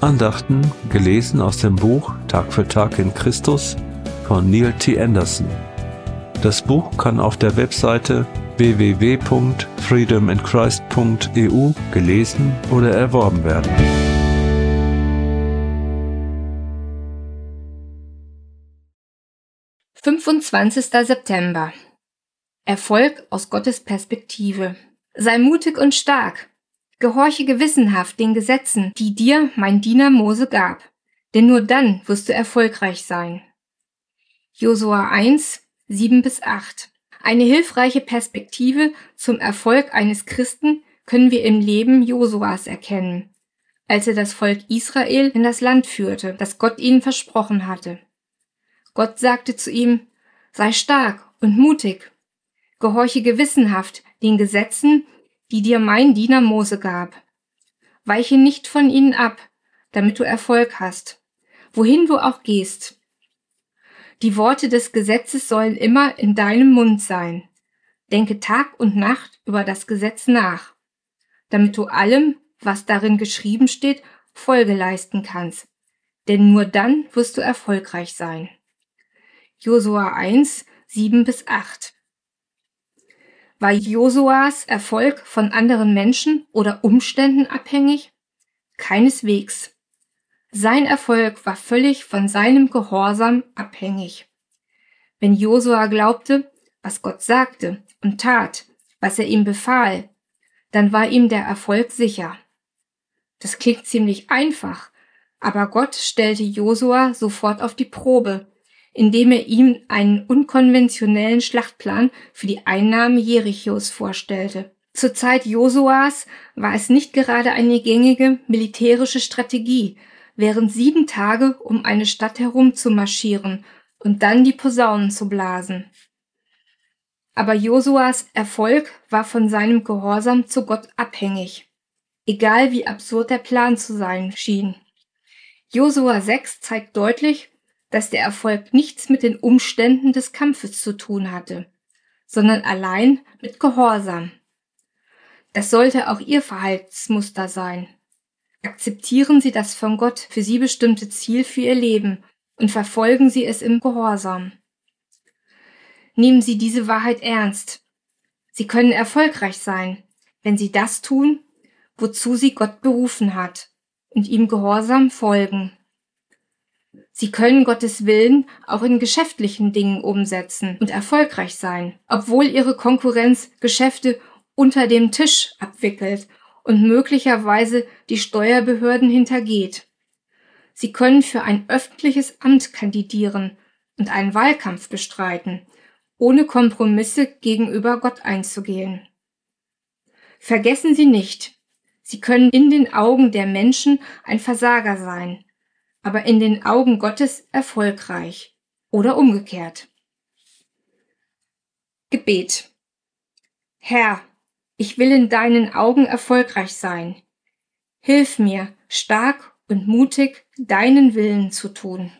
Andachten gelesen aus dem Buch Tag für Tag in Christus von Neil T. Anderson. Das Buch kann auf der Webseite www.freedominchrist.eu gelesen oder erworben werden. Fünfundzwanzigster September Erfolg aus Gottes Perspektive. Sei mutig und stark. Gehorche gewissenhaft den Gesetzen, die dir mein Diener Mose gab. Denn nur dann wirst du erfolgreich sein. Josua 1, 7 bis 8. Eine hilfreiche Perspektive zum Erfolg eines Christen können wir im Leben Josuas erkennen, als er das Volk Israel in das Land führte, das Gott ihnen versprochen hatte. Gott sagte zu ihm, sei stark und mutig, gehorche gewissenhaft den Gesetzen, die dir mein Diener Mose gab. Weiche nicht von ihnen ab, damit du Erfolg hast, wohin du auch gehst. Die Worte des Gesetzes sollen immer in deinem Mund sein. Denke Tag und Nacht über das Gesetz nach, damit du allem, was darin geschrieben steht, Folge leisten kannst. Denn nur dann wirst du erfolgreich sein. Josua 1, 7 bis 8 war Josuas Erfolg von anderen Menschen oder Umständen abhängig? Keineswegs. Sein Erfolg war völlig von seinem Gehorsam abhängig. Wenn Josua glaubte, was Gott sagte und tat, was er ihm befahl, dann war ihm der Erfolg sicher. Das klingt ziemlich einfach, aber Gott stellte Josua sofort auf die Probe indem er ihm einen unkonventionellen Schlachtplan für die Einnahme Jerichos vorstellte. Zur Zeit Josuas war es nicht gerade eine gängige militärische Strategie, während sieben Tage um eine Stadt herum zu marschieren und dann die Posaunen zu blasen. Aber Josuas Erfolg war von seinem Gehorsam zu Gott abhängig, egal wie absurd der Plan zu sein schien. Josua 6 zeigt deutlich, dass der Erfolg nichts mit den Umständen des Kampfes zu tun hatte, sondern allein mit Gehorsam. Das sollte auch Ihr Verhaltensmuster sein. Akzeptieren Sie das von Gott für Sie bestimmte Ziel für Ihr Leben und verfolgen Sie es im Gehorsam. Nehmen Sie diese Wahrheit ernst. Sie können erfolgreich sein, wenn Sie das tun, wozu Sie Gott berufen hat, und ihm gehorsam folgen. Sie können Gottes Willen auch in geschäftlichen Dingen umsetzen und erfolgreich sein, obwohl Ihre Konkurrenz Geschäfte unter dem Tisch abwickelt und möglicherweise die Steuerbehörden hintergeht. Sie können für ein öffentliches Amt kandidieren und einen Wahlkampf bestreiten, ohne Kompromisse gegenüber Gott einzugehen. Vergessen Sie nicht, Sie können in den Augen der Menschen ein Versager sein, aber in den Augen Gottes erfolgreich oder umgekehrt. Gebet. Herr, ich will in deinen Augen erfolgreich sein. Hilf mir, stark und mutig deinen Willen zu tun.